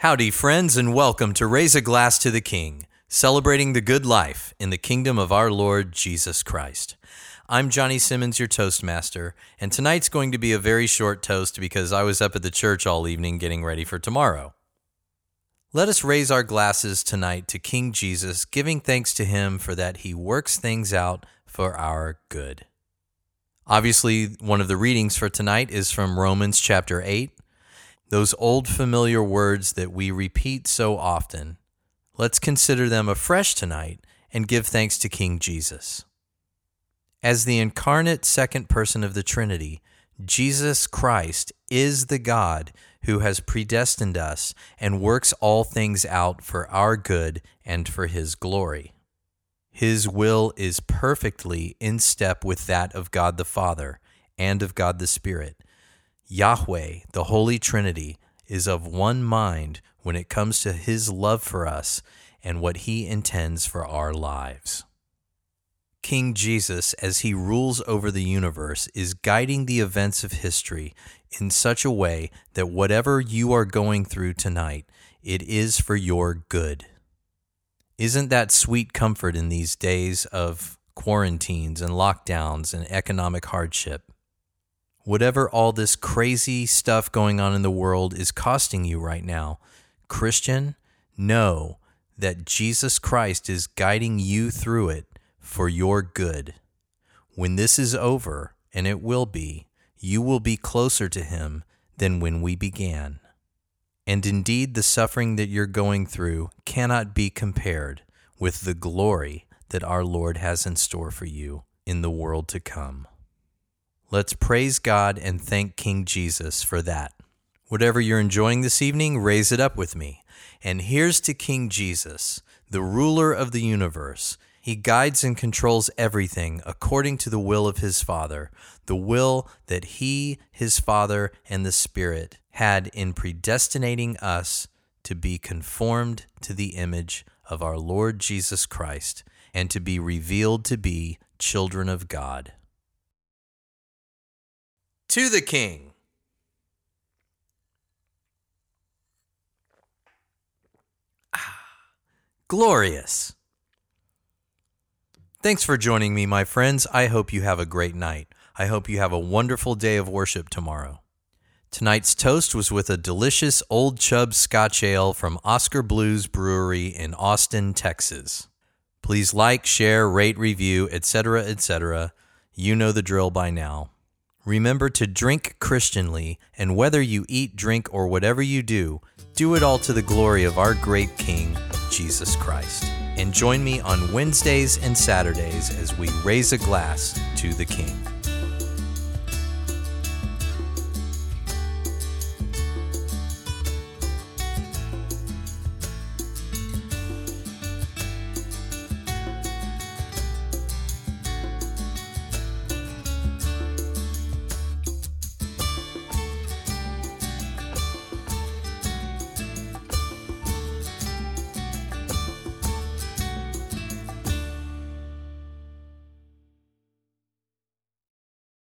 Howdy, friends, and welcome to Raise a Glass to the King, celebrating the good life in the kingdom of our Lord Jesus Christ. I'm Johnny Simmons, your Toastmaster, and tonight's going to be a very short toast because I was up at the church all evening getting ready for tomorrow. Let us raise our glasses tonight to King Jesus, giving thanks to him for that he works things out for our good. Obviously, one of the readings for tonight is from Romans chapter 8, those old familiar words that we repeat so often. Let's consider them afresh tonight and give thanks to King Jesus. As the incarnate second person of the Trinity, Jesus Christ is the God who has predestined us and works all things out for our good and for his glory. His will is perfectly in step with that of God the Father and of God the Spirit Yahweh, the Holy Trinity, is of one mind when it comes to his love for us and what he intends for our lives. King Jesus, as he rules over the universe, is guiding the events of history in such a way that whatever you are going through tonight, it is for your good. Isn't that sweet comfort in these days of quarantines and lockdowns and economic hardship? Whatever all this crazy stuff going on in the world is costing you right now, Christian, know that Jesus Christ is guiding you through it for your good. When this is over, and it will be, you will be closer to Him than when we began. And indeed, the suffering that you're going through cannot be compared with the glory that our Lord has in store for you in the world to come. Let's praise God and thank King Jesus for that. Whatever you're enjoying this evening, raise it up with me. And here's to King Jesus, the ruler of the universe. He guides and controls everything according to the will of his Father, the will that he, his Father, and the Spirit had in predestinating us to be conformed to the image of our Lord Jesus Christ and to be revealed to be children of God to the king. Ah, glorious. Thanks for joining me, my friends. I hope you have a great night. I hope you have a wonderful day of worship tomorrow. Tonight's toast was with a delicious Old Chub Scotch Ale from Oskar Blues Brewery in Austin, Texas. Please like, share, rate, review, etc., etc. You know the drill by now. Remember to drink Christianly, and whether you eat, drink, or whatever you do, do it all to the glory of our great King, Jesus Christ. And join me on Wednesdays and Saturdays as we raise a glass to the King.